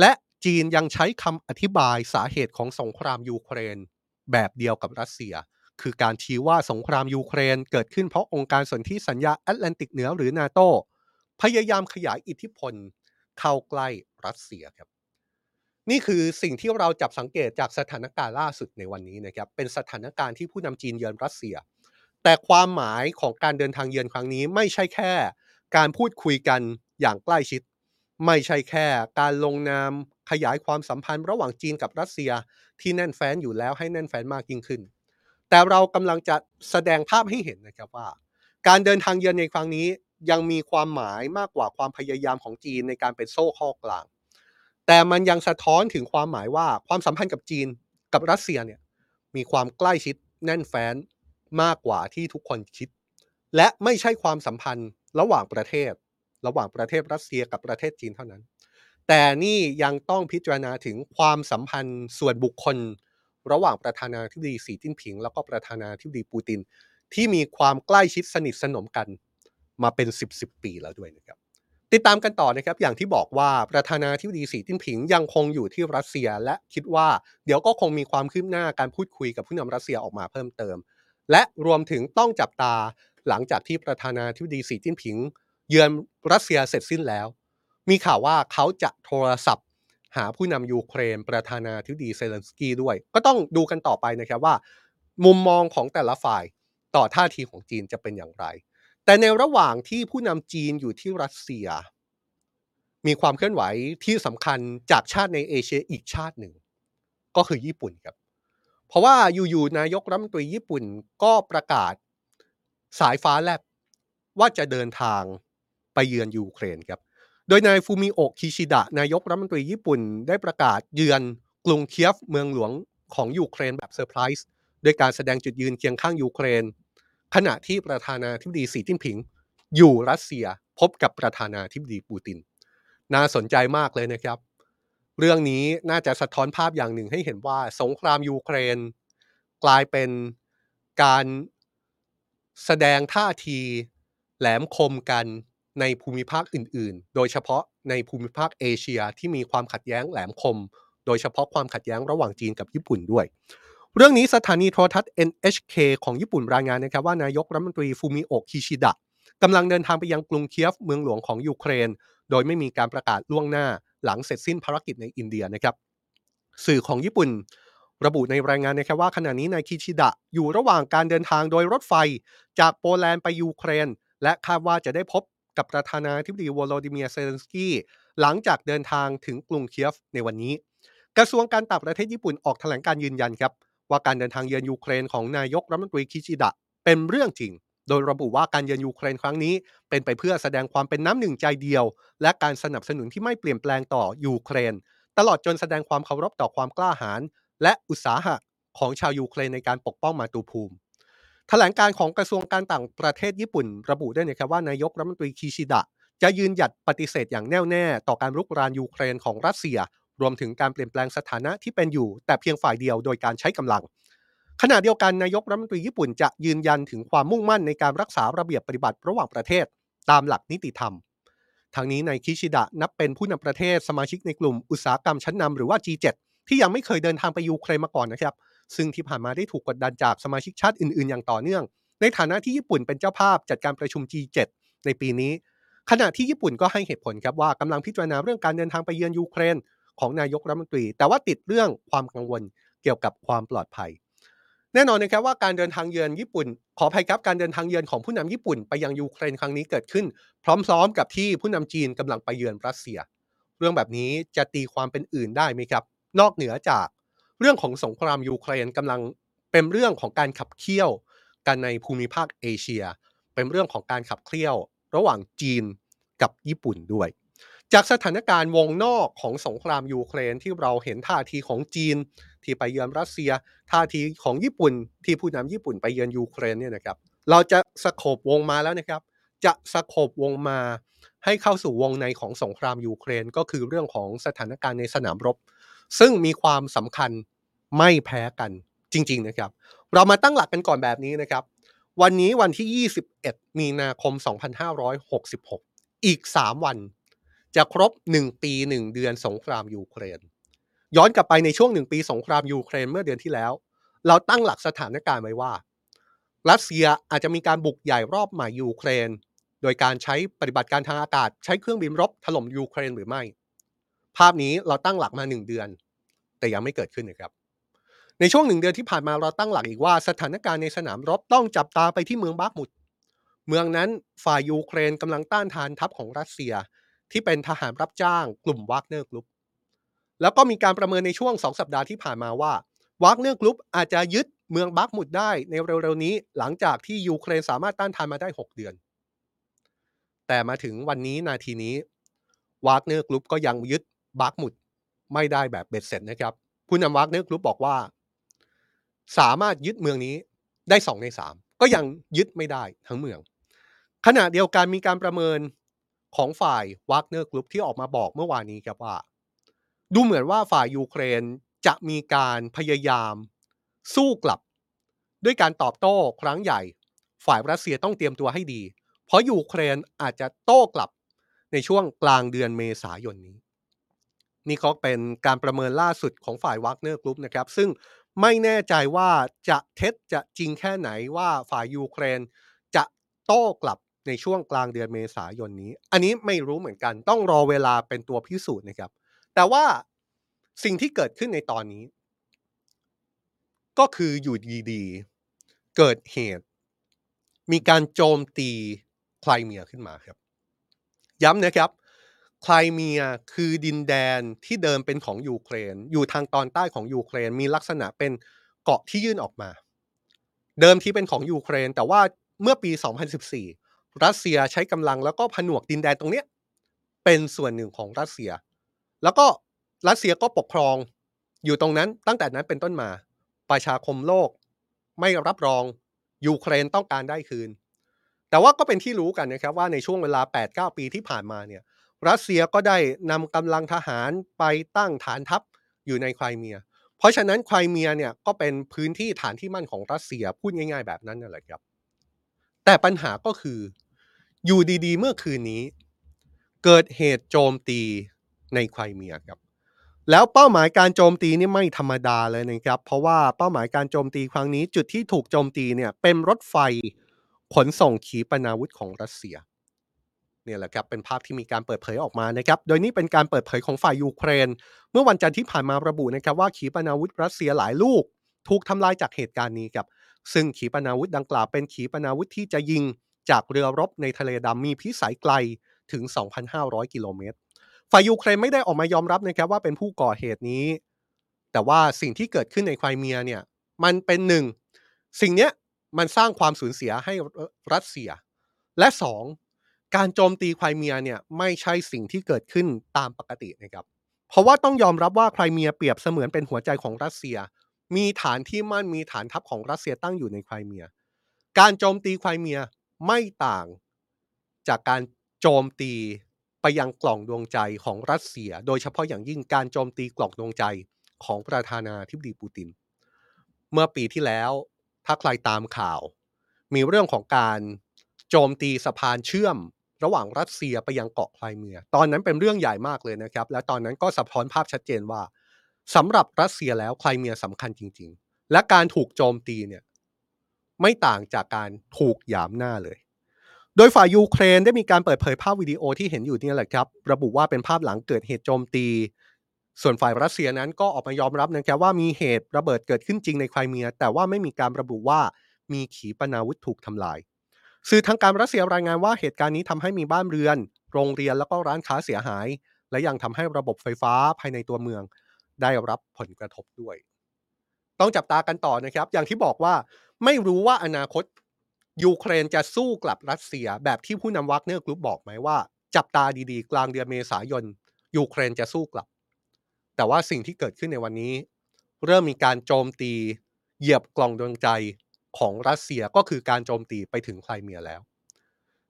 และจีนยังใช้คำอธิบายสาเหตุของสงครามยูเครน แบบเดียวกับรัสเซีย คือการชี้ว่าสงครามยูเครน เกิดขึ้นเพราะองค์การสนธิสัญญาแอตแลนติกเหนือหรือนาโตพยายามขยายอิทธิพลเข้าใกล้รัสเซียครับ นี่คือสิ่งที่เราจับสังเกตจากสถานการณ์ล่าสุดในวันนี้นะครับ เป็นสถานการณ์ที่ผู้นำจีนเยือนรัสเซีย แต่ความหมายของการเดินทางเยือนครั้งนี้ไม่ใช่แค่ การพูดคุยกันอย่างใกล้ชิด ไม่ใช่แค่การลงนามขยายความสัมพันธ์ระหว่างจีนกับรัสเซียที่แน่นแฟ้นอยู่แล้วให้แน่นแฟ้นมากยิ่งขึ้น แต่เรากำลังจะแสดงภาพให้เห็นนะครับว่า การเดินทางเยือนในครั้งนี้ยังมีความหมายมากกว่าความพยายามของจีนในการเป็นโซ่ข้อกลาง แต่มันยังสะท้อนถึงความหมายว่าความสัมพันธ์กับจีนกับรัสเซียเนี่ยมีความใกล้ชิดแน่นแฟ้น มากกว่าที่ทุกคนคิด และไม่ใช่ความสัมพันธ์ระหว่างประเทศ ระหว่างประเทศรัสเซียกับประเทศจีนเท่านั้น แต่นี่ยังต้องพิจารณาถึงความสัมพันธ์ส่วนบุคคล ระหว่างประธานาธิบดีสีจิ้นผิง แล้วก็ประธานาธิบดีปูติน ที่มีความใกล้ชิดสนิทสนมกันมาเป็น 10บสปีแล้วด้วยนะครับติดตามกันต่อนะครับ อย่างที่บอกว่าประธานาธิบดีสีจิ้นผิงยังคงอยู่ที่รัสเซียและคิดว่า เดี๋ยวก็คงมีความคืบหน้าการพูดคุยกับผู้นำรัสเซียออกมาเพิ่มเติม และรวมถึงต้องจับตาหลังจากที่ประธานาธิบดีสีจิ้นผิง เยือนรัสเซียเสร็จสิ้นแล้ว มีข่าวว่าเขาจะโทรศัพท์ หาผู้นำยูเครน ประธานาธิบดีเซเลนสกี้ด้วย ก็ต้องดูกันต่อไปนะครับว่า มุมมองของแต่ละฝ่ายต่อท่าทีของจีนจะเป็นอย่างไร แต่ในระหว่างที่ผู้นำจีนอยู่ที่รัสเซีย มีความเคลื่อนไหวที่สำคัญจากชาติในเอเชียอีกชาติหนึ่ง ก็คือญี่ปุ่นครับ เพราะว่าอยู่ๆนายกรัฐมนตรีญี่ปุ่นก็ประกาศสายฟ้าแลบว่าจะเดินทางไปเยือนยูเครนครับ โดยนายฟูมิโอะคิชิดะนายกรัฐมนตรีญี่ปุ่นได้ประกาศเยือนกรุงเคียฟเมืองหลวงของยูเครนแบบเซอร์ไพรส์โดยการแสดงจุดยืนเคียงข้างยูเครน ขณะที่ประธานาธิบดีสีจิ้นผิง อยู่รัสเซียพบกับประธานาธิบดีปูติน น่าสนใจมากเลยนะครับ เรื่องนี้น่าจะสะท้อนภาพอย่างหนึ่งให้เห็นว่าสงครามยูเครน กลายเป็นการแสดงท่าทีแหลมคมกันในภูมิภาคอื่น ๆ โดยเฉพาะในภูมิภาคเอเชียที่มีความขัดแย้งแหลมคม โดยเฉพาะความขัดแย้งระหว่างจีนกับญี่ปุ่นด้วย เรื่องนี้สถานีโทรทัศน์ NHK ของญี่ปุ่นรายงานนะครับว่านายกรัฐมนตรีฟูมิโอะคิชิดะกำลังเดินทางไปยังกรุงเคียฟเมืองหลวงของยูเครน โดยไม่มีการประกาศล่วงหน้า หลังเสร็จสิ้นภารกิจในอินเดียนะครับ สื่อของญี่ปุ่นระบุในรายงานนะครับว่าขณะนี้นายคิชิดะอยู่ระหว่างการเดินทางโดยรถไฟ จากโปแลนด์ไปยูเครน และคาดว่าจะได้พบกับประธานาธิบดีวโลดิเมียเซเลนสกี้หลังจากเดินทางถึงกรุงเคียฟในวันนี้ กระทรวงการต่างประเทศญี่ปุ่นออกแถลงการณ์ยืนยันครับว่าการเดินทางเยือนยูเครนของนายกรัฐมนตรีคิชิดะเป็นเรื่องจริง โดยระบุว่าการเยือนยูเครนครั้งนี้ เป็นไปเพื่อแสดงความเป็นน้ำหนึ่งใจเดียว และการสนับสนุนที่ไม่เปลี่ยนแปลงต่อยูเครน ตลอดจนแสดงความเคารพต่อความกล้าหาญและอุตสาหะของชาวยูเครนในการปกป้องมาตูภูมิแถลงการของกระทรวงการต่างประเทศญี่ปุ่น ระบุด้วยนะครับว่านายกรัฐมนตรีคิชิดะ จะยืนหยัดปฏิเสธอย่างแน่วแน่ต่อการรุกรานยูเครนของรัสเซีย รวมถึงการเปลี่ยนแปลงสถานะที่เป็นอยู่ แต่เพียงฝ่ายเดียวโดยการใช้กำลัง ขณะเดียวกันนายกรัฐมนตรีญี่ปุ่นจะยืนยันถึงความมุ่งมั่นในการรักษาระเบียบปฏิบัติระหว่างประเทศ ตามหลักนิติธรรมทั้งนี้นายคิชิดะนับเป็นผู้นำประเทศสมาชิกในกลุ่มอุตสาหกรรมชั้นนำหรือว่า G7 ที่ยังไม่เคยเดินทางไปยูเครนมาก่อนนะครับ ซึ่งที่ผ่านมาได้ถูกกดดันจากสมาชิกชาติอื่น ๆ อย่างต่อเนื่อง ในฐานะที่ญี่ปุ่นเป็นเจ้าภาพจัดการประชุม G7 ในปีนี้ ขณะที่ญี่ปุ่นก็ให้เหตุผลครับว่ากำลังพิจารณาเรื่องการเดินทางไปเยือนยูเครน ของนายกรัฐมนตรี แต่ว่าติดเรื่องความกังวลเกี่ยวกับความปลอดภัย แน่นอนนะครับว่าการเดินทางเยือนญี่ปุ่น ขออภัยครับการเดินทางเยือนของผู้นำญี่ปุ่นไปยังยูเครนครั้งนี้เกิดขึ้น พร้อมๆ กับที่ผู้นำจีนกำลังไปเยือนรัสเซีย เรื่องแบบนี้จะตีความเป็นอื่นได้ไหมครับ นอกเหนือจากเรื่องของสงครามยูเครนกำลังเป็นเรื่องของการขับเคี่ยวกันในภูมิภาคเอเชีย เป็นเรื่องของการขับเคี่ยว ระหว่างจีนกับญี่ปุ่นด้วย จากสถานการณ์วงนอกของสงครามยูเครนที่เราเห็นท่าทีของจีน ที่ไปเยือนรัสเซีย ท่าทีของญี่ปุ่นที่ผู้นำญี่ปุ่นไปเยือนยูเครนเนี่ยนะครับ เราจะสโคบวงมาแล้วนะครับ จะสโคบวงมาให้เข้าสู่วงในของสงครามยูเครนก็คือเรื่องของสถานการณ์ในสนามรบ ซึ่งมีความสำคัญไม่แพ้กันจริง ๆนะครับ เรามาตั้งหลักกันก่อนแบบนี้นะครับ วันนี้วันที่ 21 มีนาคม 2566 อีก 3 วันจะครบ 1 ปี 1 เดือนสงครามยูเครน ย้อนกลับไปในช่วง1ปีสงครามยูเครนเมื่อเดือนที่แล้ว เราตั้งหลักสถานการณ์ไว้ว่า รัสเซียอาจจะมีการบุกใหญ่รอบใหม่ยูเครน โดยการใช้ปฏิบัติการทางอากาศ ใช้เครื่องบินรบถล่มยูเครนหรือไม่ ภาพนี้เราตั้งหลักมา1เดือน แต่ยังไม่เกิดขึ้นนะครับ ในช่วงหนึ่งเดือนที่ผ่านมาเราตั้งหลักอีกว่าสถานการณ์ในสนามรบต้องจับตาไปที่เมืองบากมุดเมืองนั้นฝ่ายยูเครนกำลังต้านทานทัพของรัสเซีย ที่เป็นทหารรับจ้างกลุ่มวากเนอร์กรุ๊ป แล้วก็มีการประเมินในช่วง 2 สัปดาห์ที่ผ่านมาว่า วากเนอร์กรุ๊ปอาจจะยึดเมืองบาร์กมุดได้ในเร็วๆนี้ หลังจากที่ยูเครนสามารถต้านทานมาได้ 6 เดือน แต่มาถึงวันนี้นาทีนี้วากเนอร์กรุ๊ปก็ยังยึดบาร์กมุดไม่ได้แบบเบ็ดเสร็จนะครับ ผู้นำวากเนอร์กรุ๊ปบอกว่า สามารถยึดเมืองนี้ได้สองในสามก็ยังยึดไม่ได้ทั้งเมือง ขณะเดียวกันมีการประเมินของฝ่ายวากเนอร์กรุ๊ปที่ออกมาบอกเมื่อวานนี้ครับว่า ดูเหมือนว่าฝ่ายยูเครนจะมีการพยายาม สู้กลับ ด้วยการตอบโต้ครั้งใหญ่ ฝ่ายรัสเซียต้องเตรียมตัวให้ดี เพราะยูเครนอาจจะโต้กลับในช่วงกลางเดือนเมษายนนี้ นี่ก็เป็นการประเมินล่าสุดของฝ่ายวากเนอร์กรุ๊ปนะครับ ซึ่งไม่แน่ใจว่าจะเท็จจะจริงแค่ไหนว่าฝ่ายยูเครนจะโต้กลับในช่วงกลางเดือนเมษายนนี้ อันนี้ไม่รู้เหมือนกัน ต้องรอเวลาเป็นตัวพิสูจน์นะครับ แต่ว่าสิ่งที่เกิดขึ้นในตอนนี้ ก็คืออยู่ดีๆ เกิดเหตุ มีการโจมตีไครเมียขึ้นมาครับ ย้ำนะครับไครเมียคือดินแดนที่เดิมเป็นของยูเครน อยู่ทางตอนใต้ของยูเครน มีลักษณะเป็นเกาะที่ยื่นออกมา เดิมทีเป็นของยูเครน แต่ว่าเมื่อปี 2014 รัสเซียใช้กำลังแล้วก็ผนวกดินแดนตรงเนี้ยเป็นส่วนหนึ่งของรัสเซีย แล้วก็รัสเซียก็ปกครองอยู่ตรงนั้นตั้งแต่นั้นเป็นต้นมา ประชาคมโลกไม่รับรองยูเครนต้องการได้คืน แต่ว่าก็เป็นที่รู้กันนะครับว่าในช่วงเวลา 8-9 ปีที่ผ่านมาเนี่ยรัสเซียก็ได้นำกำลังทหารไปตั้งฐานทัพอยู่ในไครเมีย เพราะฉะนั้นไครเมียเนี่ยก็เป็นพื้นที่ฐานที่มั่นของรัสเซียพูดง่าย ๆ แบบนั้นนั่นแหละครับ แต่ปัญหาก็คืออยู่ดีๆ เมื่อคืนนี้ เกิดเหตุโจมตี ในไครเมียครับ แล้วเป้าหมายการโจมตีนี่ไม่ธรรมดาเลยนะครับ เพราะว่าเป้าหมายการโจมตีครั้งนี้ จุดที่ถูกโจมตีเนี่ยเป็นรถไฟขนส่งขีปนาวุธของรัสเซียเนี่ยแหละครับเป็นภาพที่มีการเปิดเผยออกมานะครับโดยนี้เป็นการเปิดเผยของฝ่ายยูเครน เมื่อวันจันทร์ที่ผ่านมาระบุนะครับว่าขีปนาวุธรัสเซียหลายลูก ถูกทำลายจากเหตุการณ์นี้ครับซึ่งขีปนาวุธดังกล่าวเป็นขีปนาวุธที่จะยิงจากเรือรบในทะเลดำมีพิสัยไกลถึง 2,500 กิโลเมตร ฝ่ายยูเครนไม่ได้ออกมายอมรับนะครับว่าเป็นผู้ก่อเหตุนี้ แต่ว่าสิ่งที่เกิดขึ้นในไครเมียเนี่ยมันเป็นหนึ่งสิ่งเนี้ยมันสร้างความสูญเสียให้รัสเซีย และสองการโจมตีไครเมียเนี่ยไม่ใช่สิ่งที่เกิดขึ้นตามปกตินะครับ เพราะว่าต้องยอมรับว่าไครเมียเปรียบเสมือนเป็นหัวใจของรัสเซีย มีฐานที่มั่นมีฐานทัพของรัสเซียตั้งอยู่ในไครเมีย การโจมตีไครเมียไม่ต่างจากการโจมตี ไปยังกล่องดวงใจของรัสเซีย โดยเฉพาะอย่างยิ่งการโจมตีกล่องดวงใจของประธานาธิบดีปูติน เมื่อปีที่แล้ว ถ้าใครตามข่าว มีเรื่องของการโจมตีสะพานเชื่อม ระหว่างรัสเซียไปยังเกาะไครเมีย ตอนนั้นเป็นเรื่องใหญ่มากเลยนะครับ และตอนนั้นก็สะท้อนภาพชัดเจนว่าสำหรับรัสเซียแล้วไครเมียสำคัญจริง ๆ และการถูกโจมตีเนี่ยไม่ต่างจากการถูกหยามหน้าเลย โดยฝ่ายยูเครนได้มีการเปิดเผยภาพวิดีโอที่เห็นอยู่นี่แหละครับ ระบุว่าเป็นภาพหลังเกิดเหตุโจมตี ส่วนฝ่ายรัสเซียนั้นก็ออกมายอมรับนะครับว่ามีเหตุระเบิดเกิดขึ้นจริงในไครเมีย แต่ว่าไม่มีการระบุว่ามีขีปนาวุธถูกทำลาย สื่อทางการรัสเซียรายงานว่าเหตุการณ์นี้ทำให้มีบ้านเรือน โรงเรียนแล้วก็ร้านค้าเสียหาย และยังทำให้ระบบไฟฟ้าภายในตัวเมือง ได้รับผลกระทบด้วย ต้องจับตากันต่อนะครับ อย่างที่บอกว่าไม่รู้ว่าอนาคต ยูเครนจะสู้กลับรัสเซียแบบที่ผู้นำวากเนอร์กรุ๊ปบอกไหมว่า จับตาดีๆ กลางเดือนเมษายนยูเครนจะสู้กลับ แต่ว่าสิ่งที่เกิดขึ้นในวันนี้ เริ่มมีการโจมตี เหยียบกล่องดวงใจของรัสเซียก็คือการโจมตีไปถึงไครเมียแล้ว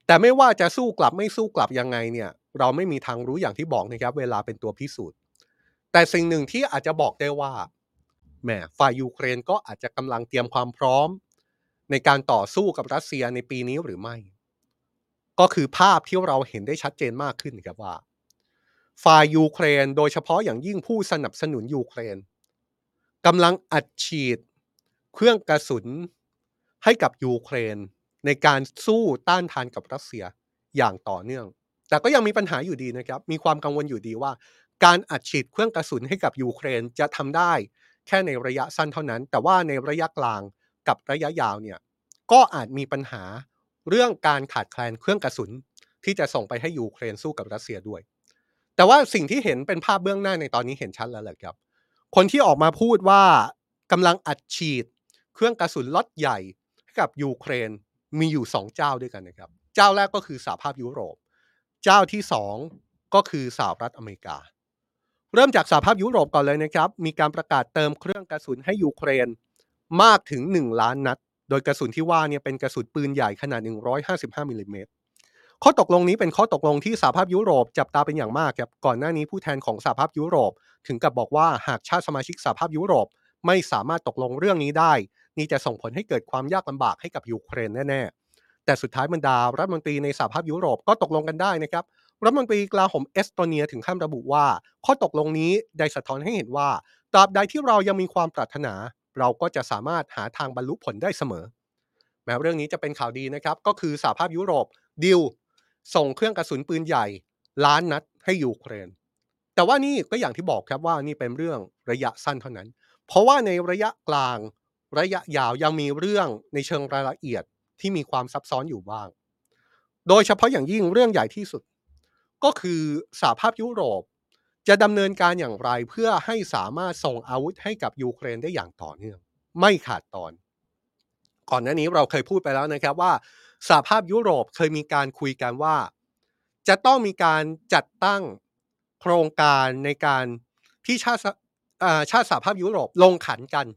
แต่ไม่ว่าจะสู้กลับไม่สู้กลับยังไงเนี่ยเราไม่มีทางรู้อย่างที่บอกนะครับ เวลาเป็นตัวพิสูจน์ แต่สิ่งหนึ่งที่อาจจะบอกได้ว่าแหมฝ่ายยูเครนก็อาจจะกำลังเตรียมความพร้อม ในการต่อสู้กับรัสเซียในปีนี้หรือไม่ ก็คือภาพที่เราเห็นได้ชัดเจนมากขึ้นครับว่า ฝ่ายยูเครนโดยเฉพาะอย่างยิ่งผู้สนับสนุนยูเครนกำลังอัดฉีด เครื่องกระสุนให้กับยูเครน ในการสู้ต้านทานกับรัสเซียอย่างต่อเนื่อง แต่ก็ยังมีปัญหาอยู่ดีนะครับ มีความกังวลอยู่ดีว่า การอัดฉีดเครื่องกระสุนให้กับยูเครนจะทำได้ แค่ในระยะสั้นเท่านั้น แต่ว่าในระยะกลาง กับระยะยาวเนี่ยก็อาจมีปัญหาเรื่องการขาดแคลนเครื่องกระสุน ที่จะส่งไปให้ยูเครนสู้กับรัสเซียด้วย แต่ว่าสิ่งที่เห็นเป็นภาพเบื้องหน้าในตอนนี้เห็นชัดแล้วแหละครับ คนที่ออกมาพูดว่ากำลังอัดฉีด เครื่องกระสุนล็อตใหญ่ให้กับยูเครนมีอยู่ 2 เจ้าด้วยกันนะครับ เจ้าแรกก็คือสหภาพยุโรป เจ้าที่ 2 ก็คือสหรัฐอเมริกา เริ่มจากสหภาพยุโรปก่อนเลยนะครับ มีการประกาศเติมเครื่องกระสุนให้ยูเครน มากถึง 1 ล้านนัด โดยกระสุนที่ว่าเนี่ยเป็นกระสุนปืนใหญ่ขนาด 155มิลลิเมตรข้อตกลงนี้เป็นข้อตกลงที่สหภาพยุโรปจับตาเป็นอย่างมากครับก่อนหน้านี้ผู้แทนของสหภาพยุโรป ถึงกับบอกว่าหากชาติสมาชิกสหภาพยุโรปไม่สามารถตกลงเรื่องนี้ได้ นี่จะส่งผลให้เกิดความยากลำบากให้กับยูเครนแน่ๆ แต่สุดท้ายบรรดารัฐมนตรีในสหภาพยุโรปก็ตกลงกันได้นะครับรัฐมนตรีกลาโหมเอสโตเนียถึงขั้นระบุว่า ข้อตกลงนี้ได้สะท้อนให้เห็นว่าตราบใดที่เรายังมีความปรารถนา เราก็จะสามารถหาทางบรรลุผลได้เสมอ แม้เรื่องนี้จะเป็นข่าวดีนะครับ ก็คือสหภาพยุโรปดิวส่งเครื่องกระสุนปืนใหญ่ ล้านนัดให้ยูเครน แต่ว่านี่ก็อย่างที่บอกครับว่านี่เป็นเรื่องระยะสั้นเท่านั้น เพราะว่าในระยะกลางระยะยาวยังมีเรื่องในเชิงรายละเอียดที่มีความซับซ้อนอยู่บ้าง โดยเฉพาะอย่างยิ่งเรื่องใหญ่ที่สุด ก็คือสหภาพยุโรป จะดำเนินการอย่างไรเพื่อให้สามารถส่งอาวุธให้กับยูเครนได้อย่างต่อเนื่อง ไม่ขาดตอน ก่อนหน้านี้เราเคยพูดไปแล้วนะครับว่าสหภาพยุโรปเคยมีการคุยกันว่า จะต้องมีการจัดตั้งโครงการในการที่ชาติชาติสหภาพยุโรปลงขันกัน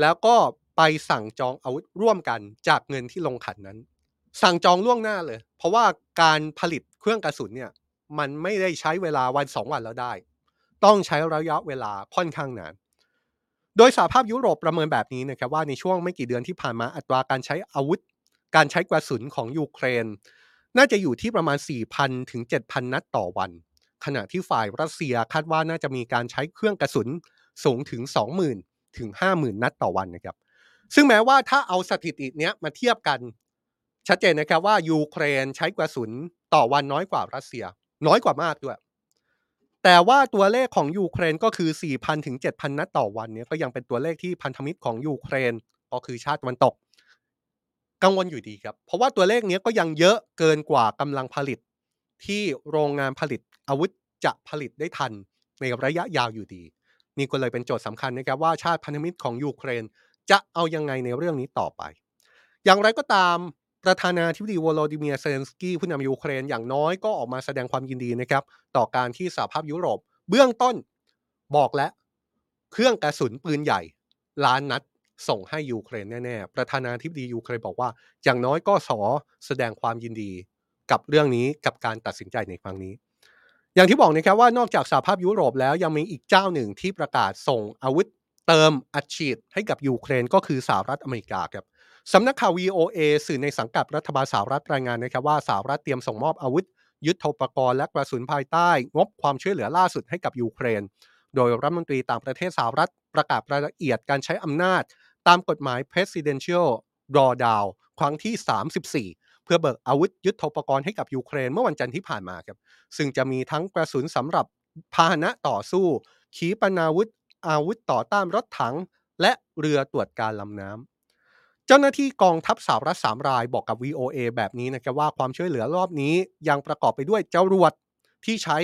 แล้วก็ไปสั่งจองอาวุธร่วมกันจากเงินที่ลงขันนั้น สั่งจองล่วงหน้าเลย เพราะว่าการผลิตเครื่องกระสุนเนี่ย มันไม่ได้ใช้เวลาวันสองวันแล้วได้ ต้องใช้ระยะเวลาค่อนข้างนาน โดยสหภาพยุโรปประเมินแบบนี้นะครับว่าในช่วงไม่กี่เดือนที่ผ่านมาอัตราการใช้อาวุธ การใช้กระสุนของยูเครน น่าจะอยู่ที่ประมาณ 4,000 ถึง 7,000 นัดต่อวัน ขณะที่ฝ่ายรัสเซียคาดว่าน่าจะมีการใช้เครื่องกระสุนสูงถึง 20,000 ถึง 50,000 นัดต่อวันนะครับ ซึ่งแม้ว่าถ้าเอาสถิติเนี้ยมาเทียบกันชัดเจนนะครับว่ายูเครนใช้กระสุนต่อวันน้อยกว่ารัสเซีย น้อยกว่ามากด้วย แต่ว่าตัวเลขของยูเครนก็คือ 4,000 ถึง 7,000 นัดต่อวันเนี่ยก็ยังเป็นตัวเลขที่พันธมิตรของยูเครนก็คือชาติตะวันตก กังวลอยู่ดีครับ เพราะว่าตัวเลขนี้ก็ยังเยอะเกินกว่ากำลังผลิตที่โรงงานผลิตอาวุธจะผลิตได้ทันในระยะยาวอยู่ดี นี่ก็เลยเป็นโจทย์สำคัญนะครับว่าชาติพันธมิตรของยูเครนจะเอายังไงในเรื่องนี้ต่อไป อย่างไรก็ตาม ประธานาธิบดีวโลดิเมียร์ เซเลนสกี้ผู้นำยูเครนอย่างน้อยก็ออกมาแสดงความยินดีนะครับ ต่อการที่สหภาพยุโรป เบื้องต้นบอกแล้วเครื่องกระสุนปืนใหญ่ล้านนัดส่งให้ยูเครนแน่ๆ ประธานาธิบดียูเครนบอกว่า อย่างน้อยก็ขอแสดงความยินดีกับเรื่องนี้กับการตัดสินใจในครั้งนี้ อย่างที่บอกนะครับว่านอกจากสหภาพยุโรปแล้วยังมีอีกเจ้าหนึ่งที่ประกาศส่งอาวุธเติมอัดฉีดให้กับยูเครนก็คือสหรัฐอเมริกาครับ สำนักข่าว VOA สื่อในสังกัดรัฐบาลสหรัฐรายงานนะครับว่าสหรัฐเตรียมส่งมอบอาวุธ ยุทโธปกรณ์และกระสุนภายใต้ งบความช่วยเหลือล่าสุดให้กับยูเครน โดยรัฐมนตรีต่างประเทศสหรัฐประกาศรายละเอียดการใช้อำนาจ ตามกฎหมาย Presidential Drawdown ครั้งที่ 34 เพื่อเบิกอาวุธยุทโธปกรณ์ให้กับยูเครนเมื่อวันจันทร์ที่ผ่านมาครับซึ่งจะมีทั้งกระสุนสำหรับพาหนะต่อสู้ ขีปนาวุธอาวุธต่อต้านรถถัง และเรือตรวจการลำน้ำ เจ้าหน้าที่กองทัพสหรัฐสามรายบอกกับ VOA แบบนี้นะครับว่าความช่วยเหลือรอบนี้ยังประกอบไปด้วยเจ้ารวดที่ใช้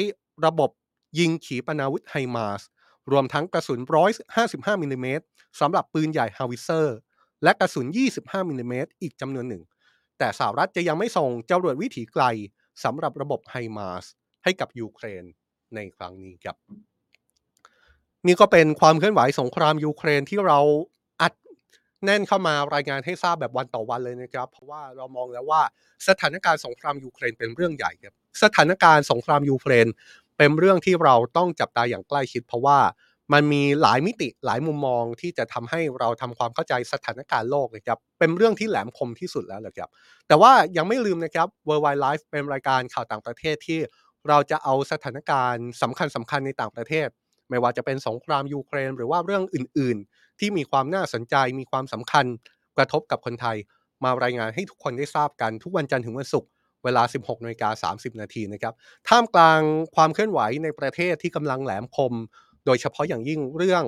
ระบบยิงขีปนาวุธไฮมาสรวมทั้งกระสุน 155มิลลิเมตรสำหรับปืนใหญ่ howitzer และกระสุน 25มิลลิเมตรอีกจำนวนหนึ่ง แต่สหรัฐจะยังไม่ส่งเจ้ารวดวิถีไกลสำหรับระบบไฮมาสให้กับยูเครนในครั้งนี้ครับ นี่ก็เป็นความเคลื่อนไหวสงครามยูเครนที่เรา เน้นเข้ามารายงานให้ทราบแบบวันต่อวันเลยนะครับ เพราะว่าเรามองแล้วว่าสถานการณ์สงครามยูเครนเป็นเรื่องใหญ่ครับสถานการณ์สงครามยูเครน เป็นเรื่องที่เราต้องจับตาอย่างใกล้ชิด เพราะว่ามันมีหลายมิติหลายมุมมองที่จะทำให้เราทำความเข้าใจสถานการณ์โลกนะครับเป็นเรื่องที่แหลมคมที่สุดแล้วแหละครับ แต่ว่ายังไม่ลืมนะครับ World Wide Life เป็นรายการข่าวต่างประเทศที่เราจะเอาสถานการณ์สำคัญสำคัญในต่างประเทศ ไม่ว่าจะเป็นสงครามยูเครน หรือว่าเรื่องอื่น ที่มีความน่าสนใจมีความสำคัญกระทบกับคนไทย มารายงานให้ทุกคนได้ทราบกันทุกวันจันทร์ถึงวันศุกร์เวลา 16นาฬิกา30 นาทีนะครับท่ามกลางความเคลื่อนไหวในประเทศที่กำลังแหลมคม โดยเฉพาะอย่างยิ่งเรื่อง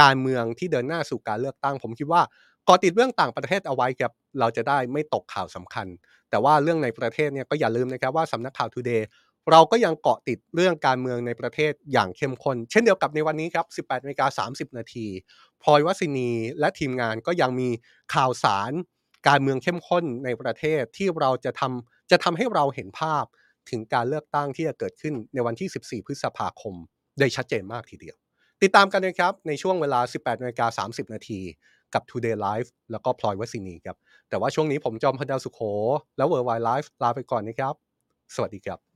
การเมืองที่เดินหน้าสู่การเลือกตั้ง ผมคิดว่าก่อติดเรื่องต่างประเทศเอาไว้ครับเราจะได้ไม่ตกข่าวสำคัญ แต่ว่าเรื่องในประเทศเนี่ยก็อย่าลืมนะครับว่าสำนักข่าว Today เเราก็ยังเกาะติดเรื่องการเมืองในประเทศอย่างเข้มข้นเช่นเดียวกับในวันนี้ครับ 18นาฬิกา30 นาทีพลอยวัสินีและทีมงานก็ยังมีข่าวสารการเมืองเข้มข้นในประเทศที่เราจะทำจะทำให้เราเห็นภาพถึงการเลือกตั้งที่จะเกิดขึ้นในวันที่ 14 พฤษภาคม ได้ชัดเจนมากทีเดียว ติดตามกันนะครับ ในช่วงเวลา 18นาฬิกา30 นาทีกับ Today Live แล้วก็พลอยวัสินีครับ แต่ว่าช่วงนี้ผมจอมพดาวสุขโข แล้ว Worldwide Live ลาไปก่อนนะครับ สวัสดีครับ